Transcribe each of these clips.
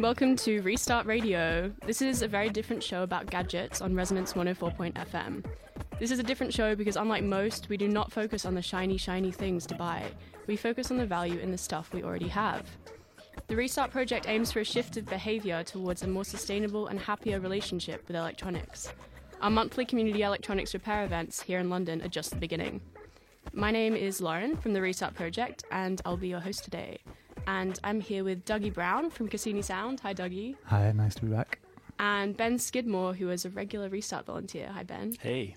And welcome to Restart Radio. This is a very different show about gadgets on Resonance 104.fm. This is a different show because, unlike most, we do not focus on the shiny, shiny things to buy. We focus on the value in the stuff we already have. The Restart project aims for a shift of behaviour towards a more sustainable and happier relationship with electronics. Our monthly community electronics repair events here in London are just the beginning. My name is Lauren from the Restart project, and I'll be your host today. And I'm here with Dougie Brown from Cassini Sound. Hi, Dougie. Hi, nice to be back. And Ben Skidmore, who is a regular Restart volunteer. Hi, Ben. Hey.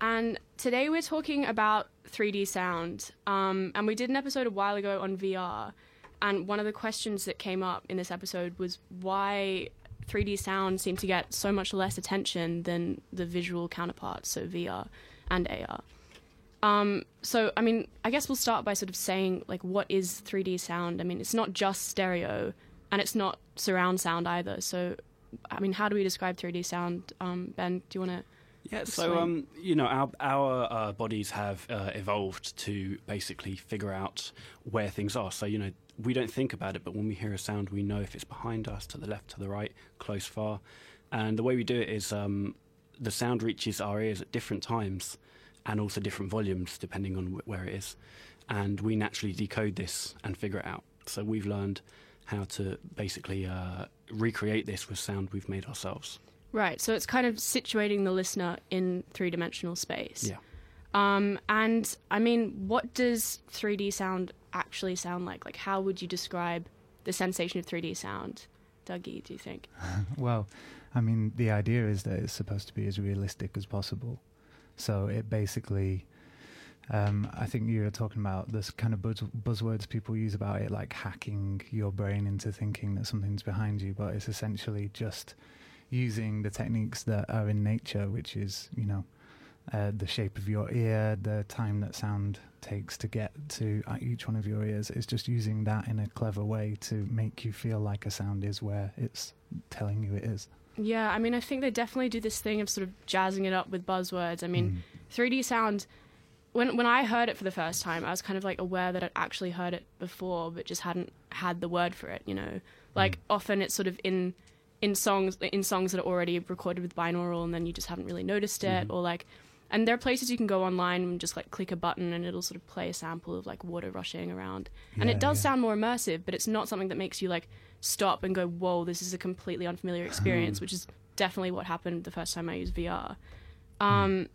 And today we're talking about 3D sound. Um, and we did an episode a while ago on VR. And one of the questions that came up in this episode was why 3D sound seemed to get so much less attention than the visual counterparts, so VR and AR. Um, so, I mean, I guess we'll start by sort of saying, like, what is 3D sound? I mean, it's not just stereo, and it's not surround sound either. So, I mean, how do we describe 3D sound? Um, ben, do you want to? Yeah, so um, you know, our our uh, bodies have uh, evolved to basically figure out where things are. So you know, we don't think about it, but when we hear a sound, we know if it's behind us, to the left, to the right, close, far. And the way we do it is um, the sound reaches our ears at different times and also different volumes depending on wh- where it is. And we naturally decode this and figure it out. So we've learned how to basically uh, recreate this with sound we've made ourselves. Right. So it's kind of situating the listener in three dimensional space. Yeah. Um, and I mean, what does 3D sound actually sound like? Like, how would you describe the sensation of 3D sound? Dougie, do you think? well, I mean, the idea is that it's supposed to be as realistic as possible. So it basically, um, I think you were talking about this kind of buzz- buzzwords people use about it, like hacking your brain into thinking that something's behind you, but it's essentially just using the techniques that are in nature, which is, you know, uh, the shape of your ear, the time that sound takes to get to uh, each one of your ears. It's just using that in a clever way to make you feel like a sound is where it's telling you it is. Yeah, I mean, I think they definitely do this thing of sort of jazzing it up with buzzwords. I mean, Mm. 3D sound. When when I heard it for the first time, I was kind of like aware that I'd actually heard it before, but just hadn't had the word for it. You know, like often it's sort of in in songs in songs that are already recorded with binaural, and then you just haven't really noticed it, or like. And there are places you can go online and just like click a button, and it'll sort of play a sample of like water rushing around, and Yeah, it does yeah. sound more immersive, but it's not something that makes you like stop and go, "Whoa, this is a completely unfamiliar experience," which is definitely what happened the first time I used VR. Um,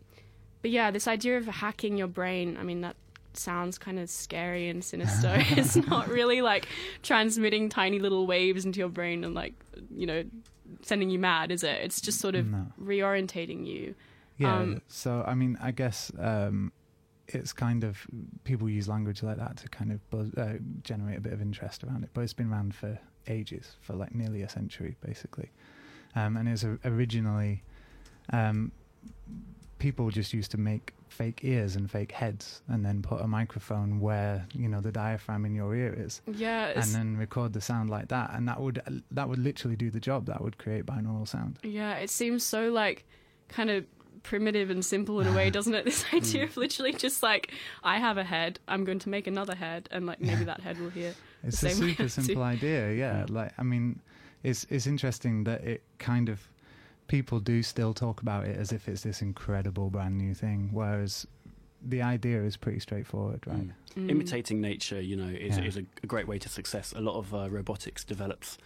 But yeah, this idea of hacking your brain, I mean, that sounds kind of scary and sinister. it's not really like transmitting tiny little waves into your brain and like, you know, sending you mad, is it? It's just sort of No. reorientating you. Yeah. Um, so I mean, I guess um, it's kind of people use language like that to kind of buzz, uh, generate a bit of interest around it. But it's been around for ages, for like nearly a century, basically. Um, and it's originally um, people just used to make fake ears and fake heads, and then put a microphone where you know the diaphragm in your ear is, Yeah, and then record the sound like that, and that would that would literally do the job. That would create binaural sound. yeah, it seems so like kind of primitive and simple in a way, doesn't it? This idea of literally just like, I have a head, I'm going to make another head, and like maybe that head will hear. It's the a same super as you- simple idea, yeah. Yeah. Like, I mean, it's it's interesting that it kind of people do still talk about it as if it's this incredible brand new thing, whereas the idea is pretty straightforward, right? Mm. Mm. Imitating nature, you know, is, Yeah. is a, a great way to success. A lot of uh, robotics develops,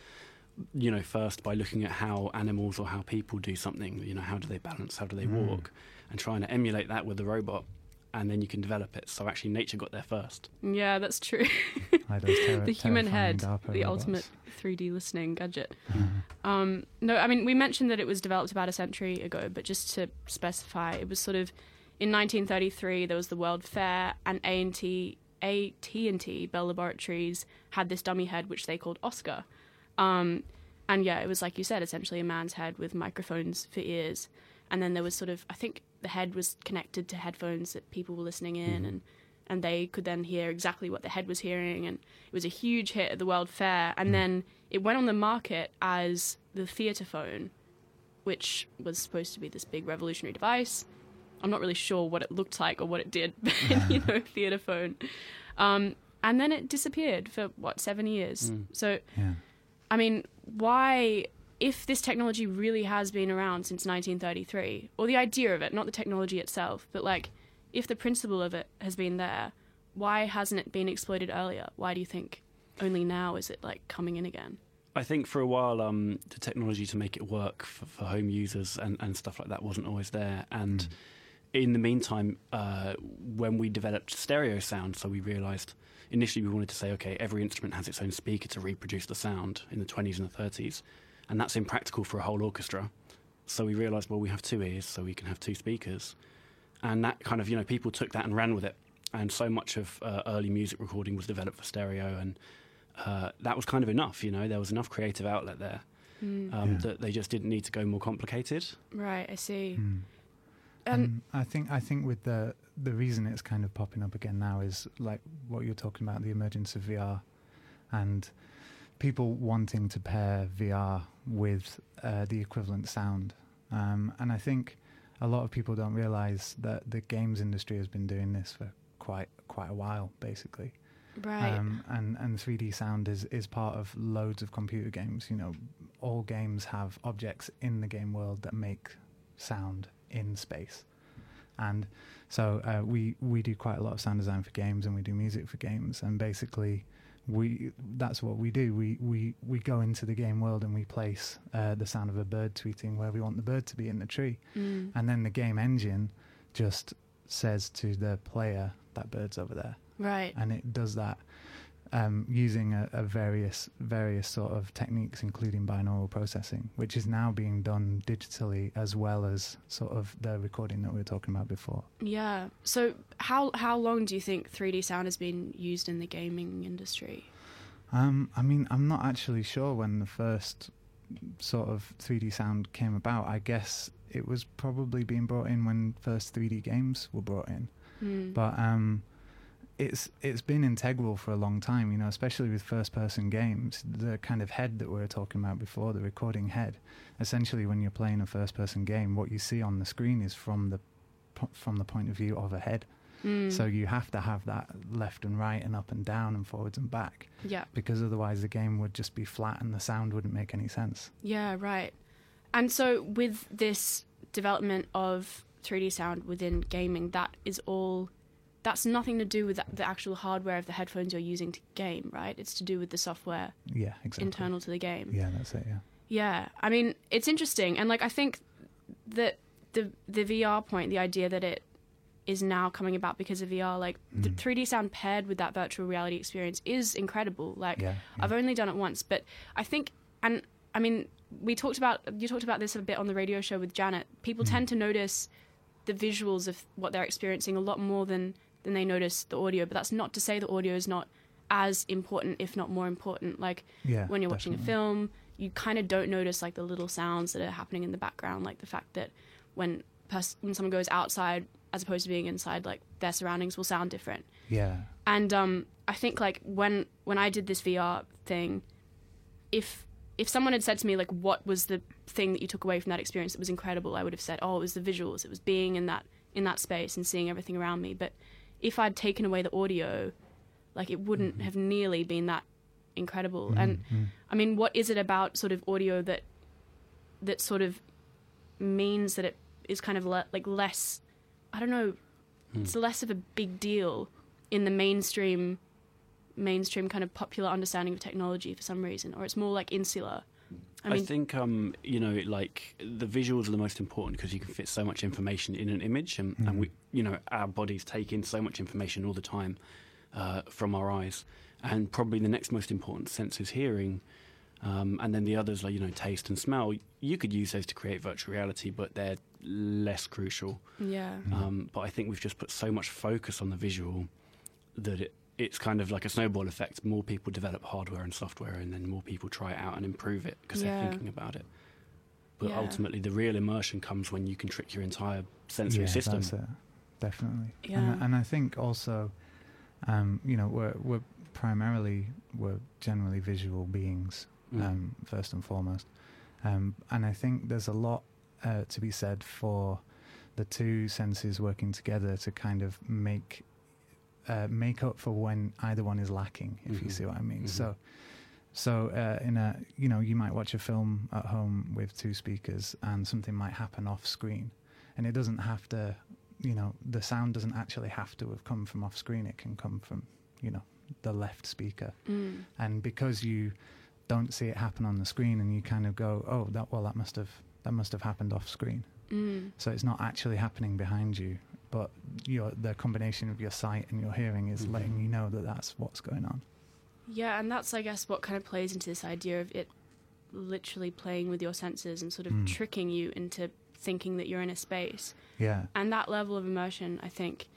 you know, first by looking at how animals or how people do something. You know, how do they balance? How do they Mm. walk? And trying to emulate that with the robot, and then you can develop it. So actually, nature got there first. Yeah, that's true. Like the human head, the robots. ultimate 3D listening gadget. Mhm. Um, no, I mean we mentioned that it was developed about a century ago, but just to specify, it was sort of in 1933 there was the World Fair, and A&T, AT&T Bell Laboratories had this dummy head which they called Oscar. Um, and yeah, it was like you said, essentially a man's head with microphones for ears, and then there was sort of I think the head was connected to headphones that people were listening in, and and they could then hear exactly what the head was hearing, and it was a huge hit at the World Fair, and then it went on the market as the theatre phone, which was supposed to be this big revolutionary device. I'm not really sure what it looked like or what it did, but you know, theatre phone. Um, and then it disappeared for what seven years. Mm. So Yeah. I mean, why, if this technology really has been around since 1933, or the idea of it, not the technology itself, but like, if the principle of it has been there, why hasn't it been exploited earlier? Why do you think only now is it like coming in again? I think for a while, um, the technology to make it work for, for home users and, and stuff like that wasn't always there. And Mm. In the meantime, uh, when we developed stereo sound, so we realised initially we wanted to say, okay, every instrument has its own speaker to reproduce the sound in the 20s and the 30s, and that's impractical for a whole orchestra. So we realised, well, we have two ears, so we can have two speakers, and that kind of, you know, people took that and ran with it. And so much of uh, early music recording was developed for stereo, and uh, that was kind of enough. You know, there was enough creative outlet there Mm. um, Yeah. that they just didn't need to go more complicated. Right, I see. Mm. And And I think I think with the the reason it's kind of popping up again now is like what you're talking about the emergence of VR and people wanting to pair VR with uh, the equivalent sound. Um, and I think a lot of people don't realize that the games industry has been doing this for quite quite a while, basically. right, Um, and and 3D sound is is part of loads of computer games. You know, all games have objects in the game world that make sound in space, and so uh, we we do quite a lot of sound design for games, and we do music for games, and basically. We that's what we do. We we we go into the game world and we place uh, the sound of a bird tweeting where we want the bird to be in the tree, mm. and then the game engine just says to the player that bird's over there right, and it does that um, using a, a various various sort of techniques, including binaural processing, which is now being done digitally as well as sort of the recording that we were talking about before. yeah. So how how long do you think 3D sound has been used in the gaming industry? Um, I mean, I'm not actually sure when the first sort of 3D sound came about. I guess it was probably being brought in when first 3D games were brought in. Mm. but um, it's it's been integral for a long time. You know, especially with first-person games, the kind of head that we were talking about before, the recording head. Essentially, when you're playing a first-person game, what you see on the screen is from the from the point of view of a head. Mm. So you have to have that left and right and up and down and forwards and back yeah, because otherwise the game would just be flat and the sound wouldn't make any sense. yeah, right. And so with this development of 3D sound within gaming, that is all. That's nothing to do with the- the actual hardware of the headphones you're using to game, right? It's to do with the software Yeah, exactly. internal to the game. Yeah, that's it. Yeah. Yeah, I mean, it's interesting, and like I think that the the VR point, the idea that it is now coming about because of VR, like the Mm. 3D sound paired with that virtual reality experience is incredible. Like Yeah. I've only done it once, but I think, and I mean, we talked about you talked about this a bit on the radio show with Janet. People Mm. tend to notice the visuals of what they're experiencing a lot more than than they notice the audio. But that's not to say the audio is not as important, if not more important. Like yeah. when you're watching a film, you kind of don't notice like the little sounds that are happening in the background, like the fact that when pers- when someone goes outside as opposed to being inside, like their surroundings will sound different. Yeah. And um, I think like when when I did this VR thing, if if someone had said to me like what was the thing that you took away from that experience that was incredible, I would have said, oh, it was the visuals, it was being in that in that space and seeing everything around me. But if I'd taken away the audio, like it wouldn't have nearly been that incredible. And Mm, I mean, what is it about sort of audio that that sort of means that it is kind of le- like less? I don't know. It's less of a big deal in the mainstream, mainstream kind of popular understanding of technology for some reason, or it's more like insular. I I, think um, you know, like the visuals are the most important because you can fit so much information in an image, and, and we, you know, our bodies take in so much information all the time uh, from our eyes, and probably the next most important sense is hearing, um, and then the others like you know, taste and smell. You could use those to create virtual reality, but they're less crucial. yeah, Um, but I think we've just put so much focus on the visual that it, it's kind of like a snowball effect. More people develop hardware and software, and then more people try it out and improve it because Yeah. they're thinking about it. But Yeah. ultimately, the real immersion comes when you can trick your entire sensory yeah, system. That's it. Definitely. Yeah. And, and I think also, um, you know, we're we're primarily we're generally visual beings Mm. um, first and foremost, um, and I think there's a lot uh, to be said for the two senses working together to kind of make uh, make up for when either one is lacking, if you Mhm. see what I mean. Mhm. So. So uh, in a you know you might watch a film at home with two speakers and something might happen off screen, and it doesn't have to, you know, the sound doesn't actually have to have come from off screen. It can come from you know the left speaker, Mm. and because you don't see it happen on the screen and you kind of go, oh that well that must have that must have happened off screen. Mm. So it's not actually happening behind you, but your the combination of your sight and your hearing is Mhm. letting you know that that's what's going on. Yeah, and that's I guess what kind of plays into this idea of it literally playing with your senses and sort of Mm. tricking you into thinking that you're in a space. Yeah. And that level of immersion, I think,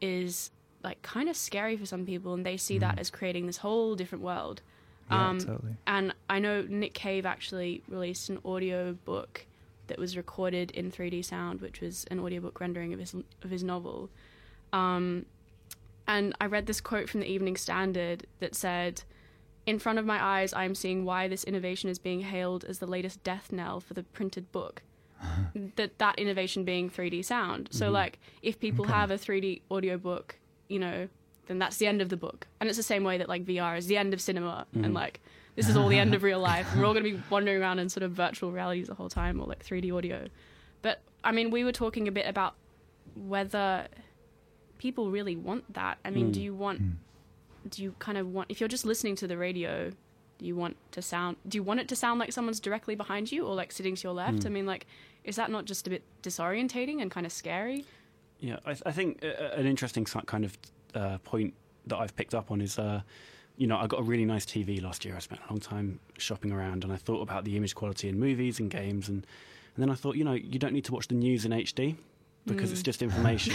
is like kind of scary for some people, and they see that Mm. as creating this whole different world. Yeah, Um, totally. And I know Nick Cave actually released an audio book that was recorded in 3D sound, which was an audiobook rendering of his of his novel. Um, and I read this quote from the Evening Standard that said, "In front of my eyes, I am seeing why this innovation is being hailed as the latest death knell for the printed book." that that innovation being 3D sound. So Mhm. like, if people Okay. have a 3D audiobook, you know, then that's the end of the book. And it's the same way that like VR is the end of cinema Mhm. and like this is all the end of real life. We're all going to be wandering around in sort of virtual realities the whole time or like 3D audio. But I mean, we were talking a bit about whether people really want that. I mean, Mm. do you want Mm. do you kind of want if you're just listening to the radio, do you want to sound do you want it to sound like someone's directly behind you or like sitting to your left? Mm. I mean, like is that not just a bit disorientating and kind of scary? Yeah, I, I think uh, an interesting kind of uh, point that I've picked up on is, uh, you know, I got a really nice TV last year. I spent a long time shopping around, and I thought about the image quality in movies and games, and and then I thought, you know, you don't need to watch the news in HD because it's Mm. just information,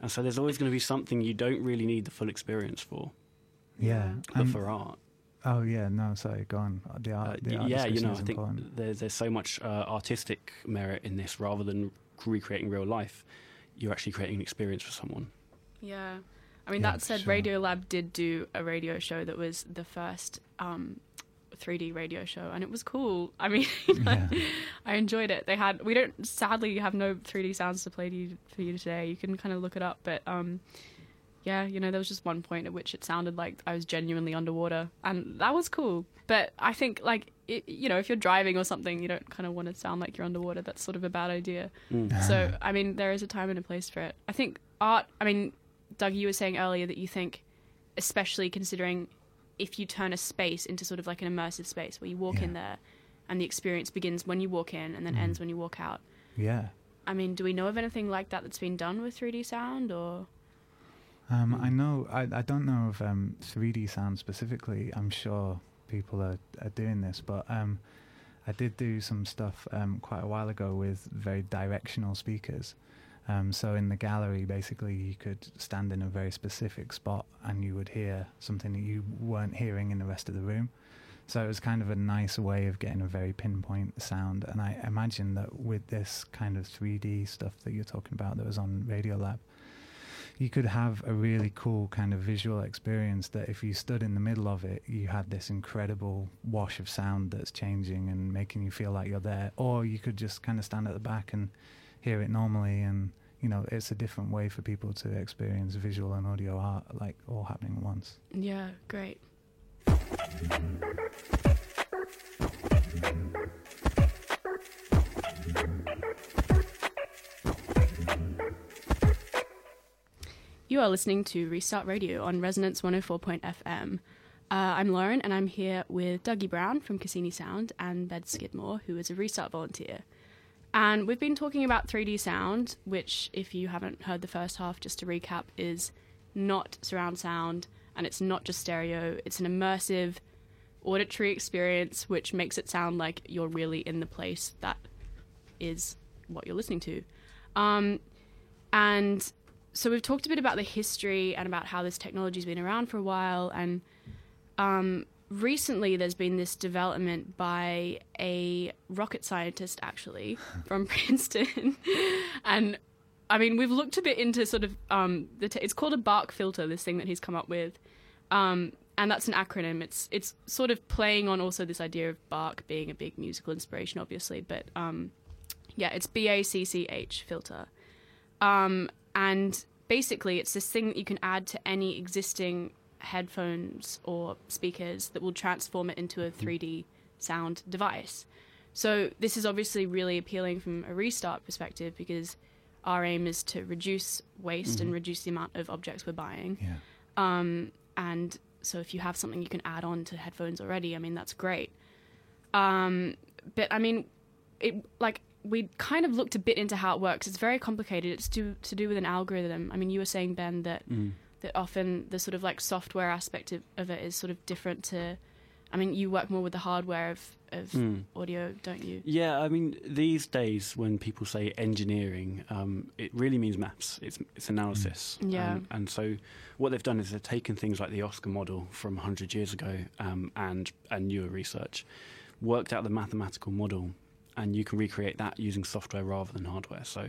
and so there's always going to be something you don't really need the full experience for, Yeah. but Um, for art. oh yeah, no, sorry, go on. The art, Uh, the art yeah, you know, I think important. there's, there's so much uh, artistic merit in this rather than recreating real life. You're actually creating an experience for someone. Yeah. I mean, Yeah, that said, sure. Radiolab did do a radio show that was the first um, 3D radio show, and it was cool. I mean, Yeah. I enjoyed it. They had we don't sadly have no 3D sounds to play to you, for you today. You can kind of look it up, but um, yeah, you know, there was just one point at which it sounded like I was genuinely underwater, and that was cool. But I think like it, you know, if you're driving or something, you don't kind of want to sound like you're underwater. That's sort of a bad idea. Mm. So, I mean, there is a time and a place for it. I think art, I mean, Doug, you were saying earlier that you think, especially considering if you turn a space into sort of like an immersive space where you walk in there and the experience begins when you walk in and then Mhm. ends when you walk out. Yeah. I mean, do we know of anything like that that's been done with 3D sound or? Um, Mm. I know. I, I don't know of um, 3D sound specifically. I'm sure people are, are doing this, but um, I did do some stuff um, quite a while ago with very directional speakers. Um, so in the gallery, basically, you could stand in a very specific spot and you would hear something that you weren't hearing in the rest of the room. So it was kind of a nice way of getting a very pinpoint sound. And I imagine that with this kind of 3D stuff that you're talking about that was on Radiolab, you could have a really cool kind of visual experience that if you stood in the middle of it, you had this incredible wash of sound that's changing and making you feel like you're there. Or you could just kind of stand at the back and hear it normally. And, you know, it's a different way for people to experience visual and audio art, like all happening at once. Yeah, great. You are listening to Restart Radio on Resonance 104.fm. Uh, I'm Lauren, and I'm here with Dougie Brown from Cassini Sound and Ben Skidmore, who is a Restart volunteer. And we've been talking about 3D sound, which, if you haven't heard the first half, just to recap, is not surround sound and it's not just stereo, it's an immersive auditory experience which makes it sound like you're really in the place that is what you're listening to. Um, and so we've talked a bit about the history and about how this technology's been around for a while and um, recently there's been this development by a rocket scientist actually from Princeton. And I mean we've looked a bit into sort of um, the t- it's called a BACCH filter this thing that he's come up with. Um, and that's an acronym. It's it's sort of playing on also this idea of Bach being a big musical inspiration obviously but um, yeah it's B-A-C-C-H filter. Um, and basically it's this thing that you can add to any existing headphones or speakers that will transform it into a 3D sound device. So this is obviously really appealing from a restart perspective because our aim is to reduce waste and reduce the amount of objects we're buying. Yeah. Um, and so if you have something you can add on to headphones already, I mean that's great. Um, but I mean, it like we kind of looked a bit into how it works. It's very complicated. It's to to do with an algorithm. I mean, you were saying Ben that Mm. That often the sort of like software aspect of, of it is sort of different to. I mean, you work more with the hardware of of Mm. audio, don't you? Yeah, I mean, these days when people say engineering, um, it really means maths. It's it's analysis. Yeah. Um, and so what they've done is they've taken things like the Oscar model from 100 years ago um, and and newer research, worked out the mathematical model, and you can recreate that using software rather than hardware. So.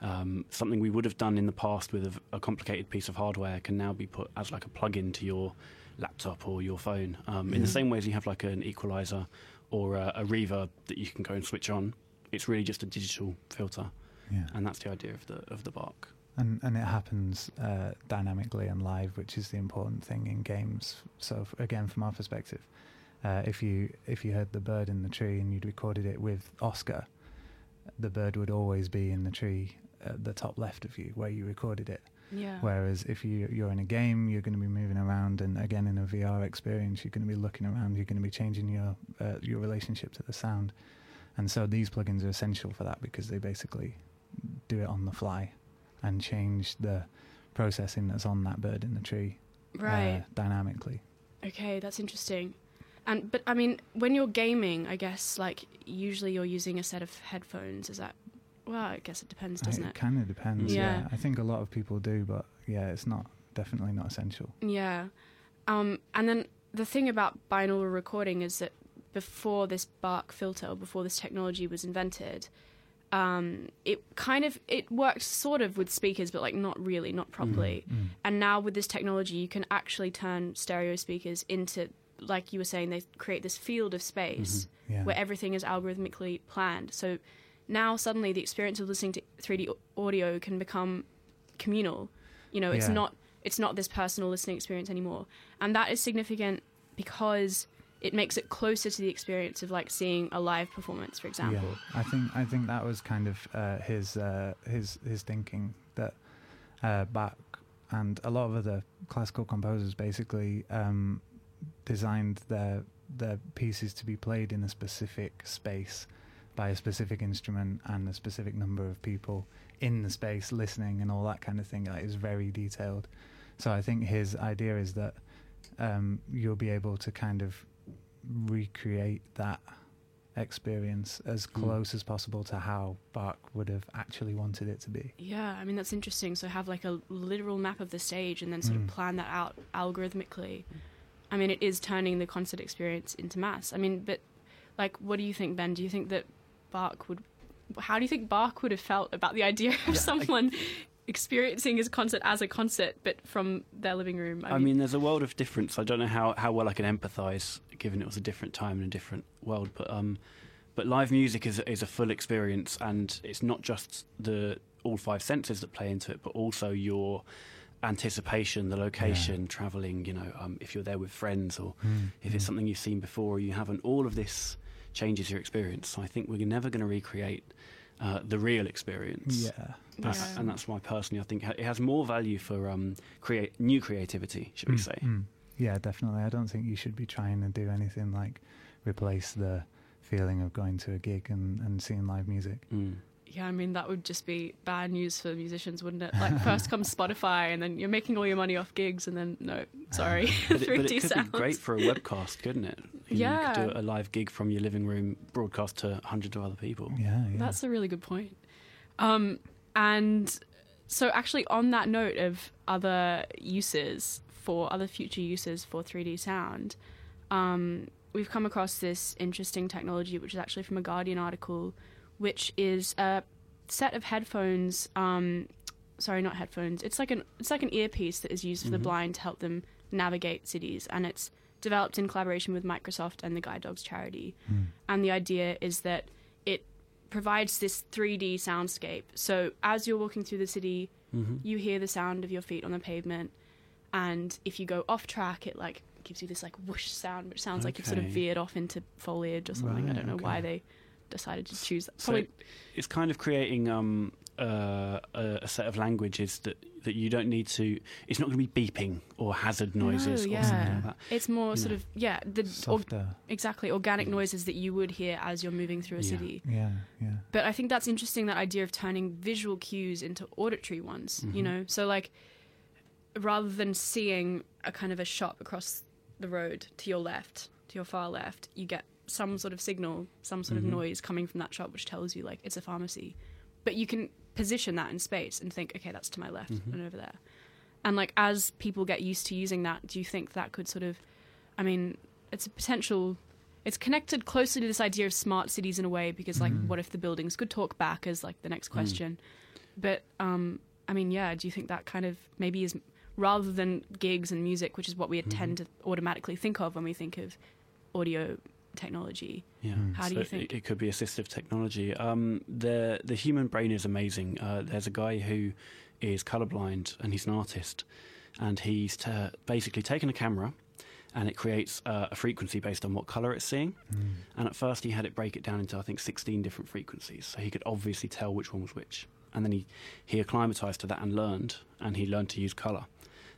Um, something we would have done in the past with a, a complicated piece of hardware can now be put as like a plug-in to your laptop or your phone. Um, In the Mhm. same way as you have like an equalizer or a, a reverb that you can go and switch on. It's really just a digital filter, Yeah. and that's the idea of the of the BACCH. And and it happens uh, dynamically and live, which is the important thing in games. So f- again, from our perspective, uh, if you if you heard the bird in the tree and you'd recorded it with Oscar, the bird would always be in the tree at the top left of you where you recorded it. Yeah. Whereas if you you're in a game, you're going to be moving around, and again in a VR experience, you're going to be looking around. You're going to be changing your uh, your relationship to the sound, and so these plugins are essential for that because they basically do it on the fly and change the processing that's on that bird in the tree uh, right. dynamically. Okay, that's interesting. And but I mean, when you're gaming, I guess like usually you're using a set of headphones. Is that? Well, I guess it depends, doesn't it it? kind of depends. Yeah. Yeah. I think a lot of people do, but yeah, it's not definitely not essential. Yeah. Um, and then the thing about binaural recording is that before this BACCH filter, or before this technology was invented, um, it kind of it worked sort of with speakers, but like not really, not properly. Mm. And now with this technology, you can actually turn stereo speakers into, like you were saying, they create this field of space Yeah. where everything is algorithmically planned. So now suddenly the experience of listening to 3D audio can become communal. You know, it's Yeah. not it's not this personal listening experience anymore. And that is significant because it makes it closer to the experience of like seeing a live performance, for example. Yeah, I think I think that was kind of uh, his uh, his his thinking that uh, Bach and a lot of other classical composers basically um, designed their their pieces to be played in a specific space by a specific instrument and a specific number of people in the space listening and all that kind of thing. Like, is very detailed. So I think his idea is that um, you'll be able to kind of recreate that experience as Mm. close as possible to how Bach would have actually wanted it to be. Yeah, I mean that's interesting. So have like a literal map of the stage and then sort Mm. of plan that out algorithmically. I mean, it is turning the concert experience into mass. I mean, but like, what do you think, Ben? Do you think that Bach would? How do you think Bach would have felt about the idea of Yeah, I- someone experiencing his concert as a concert, but from their living room? I mean, there's a world of difference. I don't know how, how well I can empathise, given it was a different time and a different world. But um, but live music is is a full experience, and it's not just the all five senses that play into it, but also your anticipation, the location, travelling. You know, um, if you're there with friends, or if it's Mm. something you've seen before, or you haven't. All of this changes your experience. So I think we're never going to recreate uh, the real experience. Yeah. That's, Yeah. And that's why personally I think it has more value for um, create new creativity, should we Mm, say? mm. Yeah, definitely. I don't think you should be trying to do anything like replace the feeling of going to a gig and, and seeing live music. Mm. Yeah, I mean that would just be bad news for musicians, wouldn't it? Like first comes Spotify, and then you're making all your money off gigs, and then no, sorry, But, it, but 3D it could sounds. be great for a webcast, couldn't it? You, know, you Yeah. could do a live gig from your living room, broadcast to hundreds of other people. Yeah, yeah. That's a really good point. Um, and so, actually, on that note of other uses for other future uses for 3D sound, um, we've come across this interesting technology, which is actually from a Guardian article, which is a set of headphones. Um, sorry, not headphones. It's like an it's like an earpiece that is used for the Mhm. blind to help them navigate cities, and it's developed in collaboration with Microsoft and the Guide Dogs charity Mm. and the idea is that it provides this 3D soundscape. So as you're walking through the city, Mm-hmm. you hear the sound of your feet on the pavement, and if you go off track, it like gives you this like whoosh sound, which sounds like you've sort of veered off into foliage or something. I don't know why they decided to choose that. So it's kind of creating um, uh, a, a set of languages that, that you don't need to. It's not going to be beeping or hazard noises No, or something yeah. like that. it's more you sort know. of yeah, the or, Softer. exactly organic noises that you would hear as you're moving through a Yeah. city. Yeah, yeah. But I think that's interesting that idea of turning visual cues into auditory ones, you Mhm. know? So, like, rather than seeing a kind of a shop across the road to your left, to your far left, you get some sort of signal, some sort Mhm. of noise coming from that shop which tells you, like, it's a pharmacy. But you can position that in space and think, okay, that's to my left Mhm. and over there. And, like, as people get used to using that, do you think that could sort of, I mean, it's a potential it's connected closely to this idea of smart cities in a way because like Mhm. what if the buildings could talk back as like the next Mm. question but um i mean yeah do you think that kind of maybe is rather than gigs and music which is what we Mhm. tend to automatically think of when we think of audio technology Yeah. Mm. How do you think? It, it could be assistive technology. Um, the the human brain is amazing. Uh, there's a guy who is colorblind and he's an artist, and he's ta basically taken a camera, and it creates uh, a frequency based on what color it's seeing. Mm. And at first, he had it break it down into I think 16 different frequencies, so he could obviously tell which one was which. And then he he acclimatized to that and learned, and he learned to use color.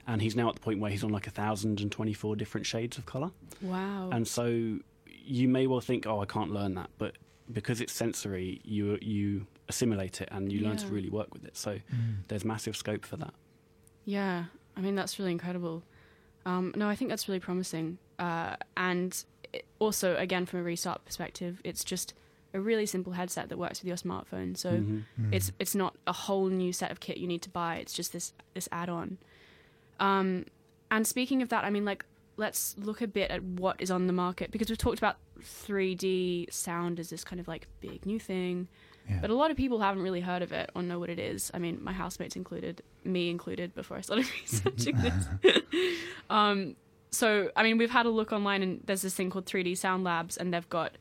And he's now at the point where he's on like a thousand and twenty-four different shades of color. wow And so you may well think, oh, I can't learn that, but because it's sensory, you you assimilate it and you learn to really work with it. So Mm. there's massive scope for that. yeah i mean that's really incredible um no i think that's really promising uh and it, also again from a restart perspective it's just a really simple headset that works with your smartphone so Mhm. Mm. It's it's not a whole new set of kit you need to buy. It's just this this add-on. Um, and speaking of that, I mean, like, let's look a bit at what is on the market because we've talked about 3D sound as this kind of like big new thing, yeah. but a lot of people haven't really heard of it or know what it is. I mean, my housemates included, me included, before I started researching this. um, so, I mean, we've had a look online, and there's this thing called 3D Sound Labs, and they've got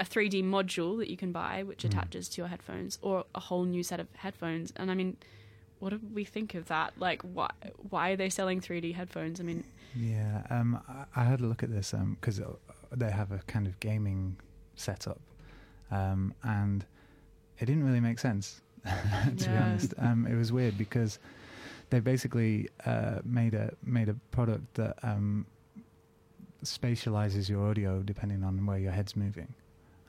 a 3D module that you can buy, which Mm. attaches to your headphones, or a whole new set of headphones. And I mean, what do we think of that? Like, why why are they selling 3D headphones? I mean, Yeah, um, I, I had a look at this because they have a kind of gaming setup, um, and it didn't really make sense. to be honest, um, it was weird because they basically uh, made a made a product that um, spatializes your audio depending on where your head's moving.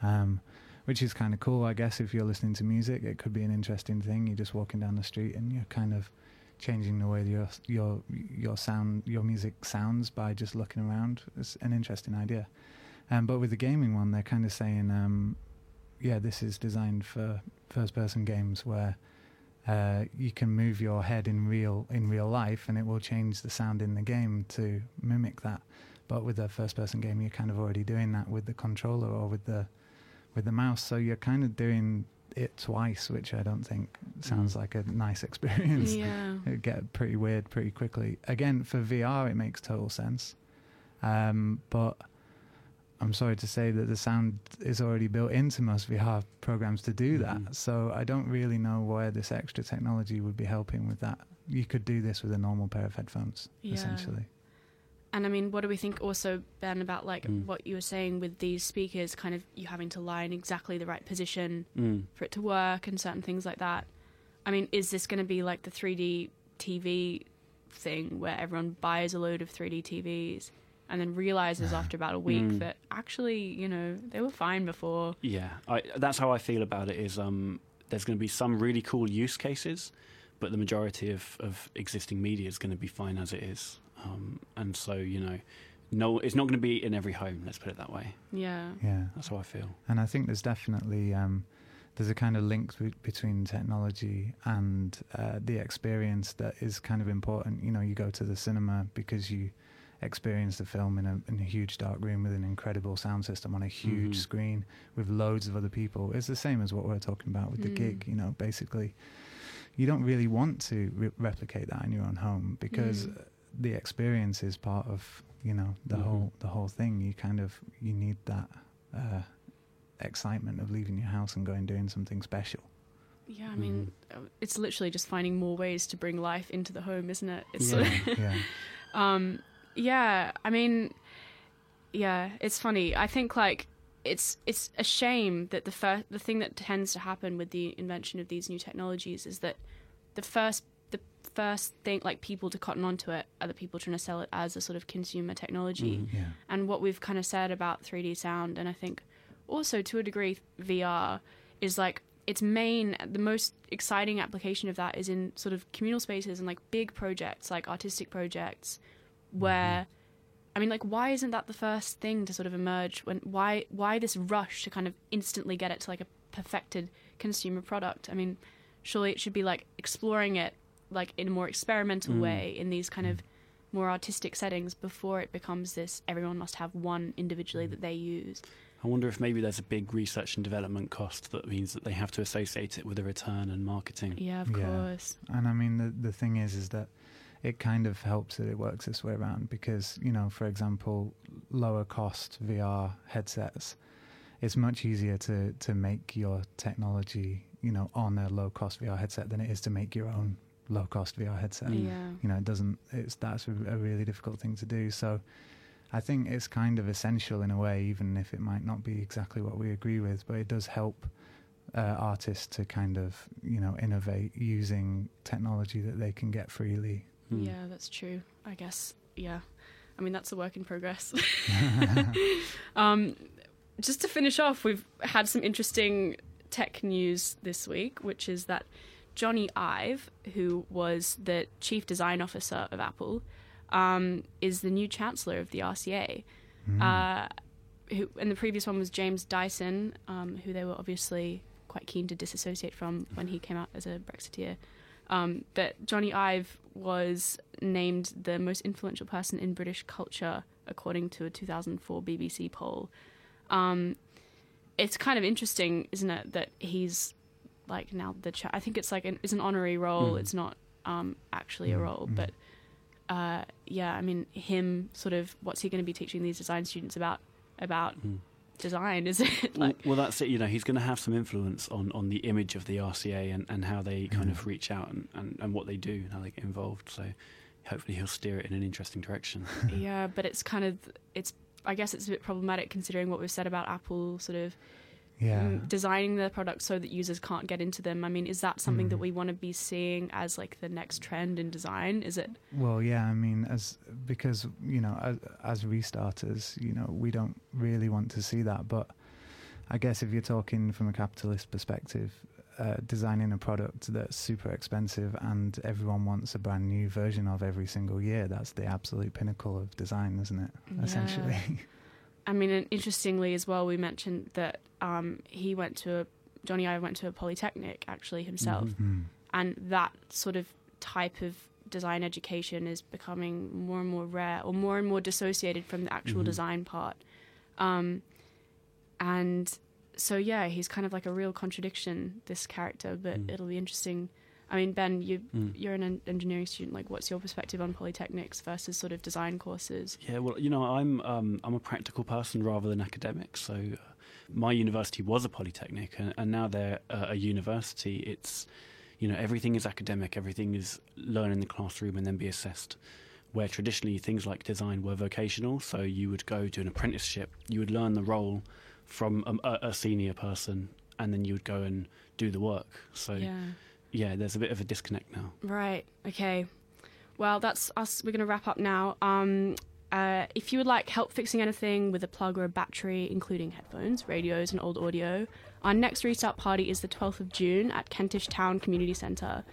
Um, which is kind of cool, I guess. If you're listening to music, it could be an interesting thing. You're just walking down the street and you're kind of changing the way your your your sound your music sounds by just looking around. It's an interesting idea. Um, but with the gaming one, they're kind of saying, um, yeah, this is designed for first-person games where uh, you can move your head in real in real life, and it will change the sound in the game to mimic that. But with a first-person game, you're kind of already doing that with the controller or with the with the mouse. So you're kind of doing it twice, which I don't think sounds Mm. like a nice experience. yeah, It get pretty weird pretty quickly. Again, for VR, it makes total sense. Um, but I'm sorry to say that the sound is already built into most VR programs to do that. Mhm. So I don't really know where this extra technology would be helping with that. You could do this with a normal pair of headphones, Yeah. essentially. And I mean, what do we think also, Ben, about like Mm. what you were saying with these speakers, kind of you having to lie in exactly the right position Mm. for it to work and certain things like that. I mean, is this going to be like the 3D TV thing where everyone buys a load of 3D TVs and then realizes after about a week Mm. that actually, you know, they were fine before? Yeah, I, that's how I feel about it. Is um, there's going to be some really cool use cases, but the majority of, of existing media is going to be fine as it is. Um, and so you know, no, it's not going to be in every home. Let's put it that way. Yeah. Yeah. That's how I feel. And I think there's definitely um, there's a kind of link be- between technology and uh, the experience that is kind of important. You know, you go to the cinema because you experience the film in a, in a huge dark room with an incredible sound system on a huge Mhm. screen with loads of other people. It's the same as what we're talking about with the Mm. gig. You know, basically, you don't really want to re- replicate that in your own home because Mm. The experience is part of you know the Mhm. whole the whole thing. You kind of you need that. Uh, excitement of leaving your house and going doing something special. Yeah, I mean, uh, it's literally just finding more ways to bring life into the home, isn't it? It's Yeah. sort of- yeah. um, yeah, I mean, yeah, it's funny. I think like it's it's a shame that the first the thing that tends to happen with the invention of these new technologies is that the first the first thing like people to cotton onto it are the people trying to sell it as a sort of consumer technology. Mhm. Yeah. And what we've kind of said about 3D sound, and I think also to a degree VR, is like its main, the most exciting application of that is in sort of communal spaces and like big projects, like artistic projects, where. I mean, like, why isn't that the first thing to sort of emerge? When why why this rush to kind of instantly get it to like a perfected consumer product? I mean, surely it should be like exploring it like in a more experimental Mm. way in these kind of more artistic settings before it becomes this everyone must have one individually that they use. I wonder if maybe there's a big research and development cost that means that they have to associate it with a return and marketing. Yeah, of Yeah. course. And I mean, the the thing is, is that it kind of helps that it works this way around because you know, for example, lower cost VR headsets. It's much easier to to make your technology, you know, on a low cost VR headset than it is to make your own low cost VR headset. Yeah. You know, it doesn't. It's that's a, a really difficult thing to do. So. I think it's kind of essential in a way, even if it might not be exactly what we agree with, but it does help uh, artists to kind of, you know, innovate using technology that they can get freely. Mm. Yeah, that's true. I guess. Yeah. I mean, that's a work in progress. um, just to finish off, we've had some interesting tech news this week, which is that Jony Ive, who was the chief design officer of Apple, um, is the new chancellor of the RCA. Mm. Uh, who, and the previous one was James Dyson, um, who they were obviously quite keen to disassociate from when he came out as a Brexiteer. Um, but Jony Ive was named the most influential person in British culture according to a 2004 BBC poll. Um, it's kind of interesting, isn't it, that he's like now the cha- I think it's like an, it's an honorary role. Mm. It's not um, actually a Mm, role, mm. but uh, yeah, I mean, him sort of what's he going to be teaching these design students about about Mm. design? Is it like well, that's it. You know, he's going to have some influence on, on the image of the RCA and, and how they kind of reach out and, and, and what they do and how they get involved. So hopefully he'll steer it in an interesting direction. yeah, but it's kind of it's I guess it's a bit problematic considering what we've said about Apple sort of yeah. designing the products so that users can't get into them. I mean, is that something that Mm. we want to be seeing as like the next trend in design? Is it? Well, yeah, I mean, as because you know, as, as restarters, you know, we don't really want to see that. But I guess if you're talking from a capitalist perspective, uh, designing a product that's super expensive and everyone wants a brand new version of every single year, that's the absolute pinnacle of design, isn't it? Yeah. Essentially. I mean, and interestingly as well, we mentioned that um, he went to a, Jony Ive went to a polytechnic actually himself, Mhm. Hmm. and that sort of type of design education is becoming more and more rare or more and more dissociated from the actual Mhm. design part. Um, and so yeah, he's kind of like a real contradiction, this character, but Mm. it'll be interesting. I mean, Ben, you Mm. you're an engineering student. Like, what's your perspective on polytechnics versus sort of design courses? Yeah, well, you know, I'm um, I'm a practical person rather than academic. So, uh, my university was a polytechnic, and, and now they're uh, a university. It's, you know, everything is academic. Everything is learn in the classroom and then be assessed. Where traditionally things like design were vocational, so you would go to an apprenticeship, you would learn the role from a, a, a senior person, and then you would go and do the work. So, yeah. Yeah. there's a bit of a disconnect now. Right. Okay. Well, that's us. We're going to wrap up now. Um, uh, if you would like help fixing anything with a plug or a battery, including headphones, radios, and old audio, our next restart party is the 12th of June at Kentish Town Community Centre.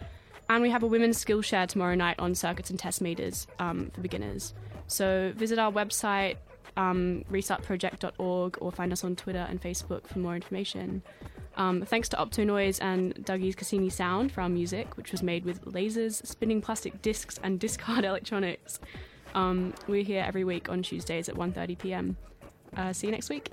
And we have a women's skill share tomorrow night on circuits and test meters um, for beginners. So visit our website, um, restartproject.org, or find us on Twitter and Facebook for more information. Um, thanks to Opto Noise and Dougie's Cassini Sound for our music, which was made with lasers, spinning plastic discs, and discard electronics. Um, we're here every week on Tuesdays at 1.30 p.m. Uh, see you next week.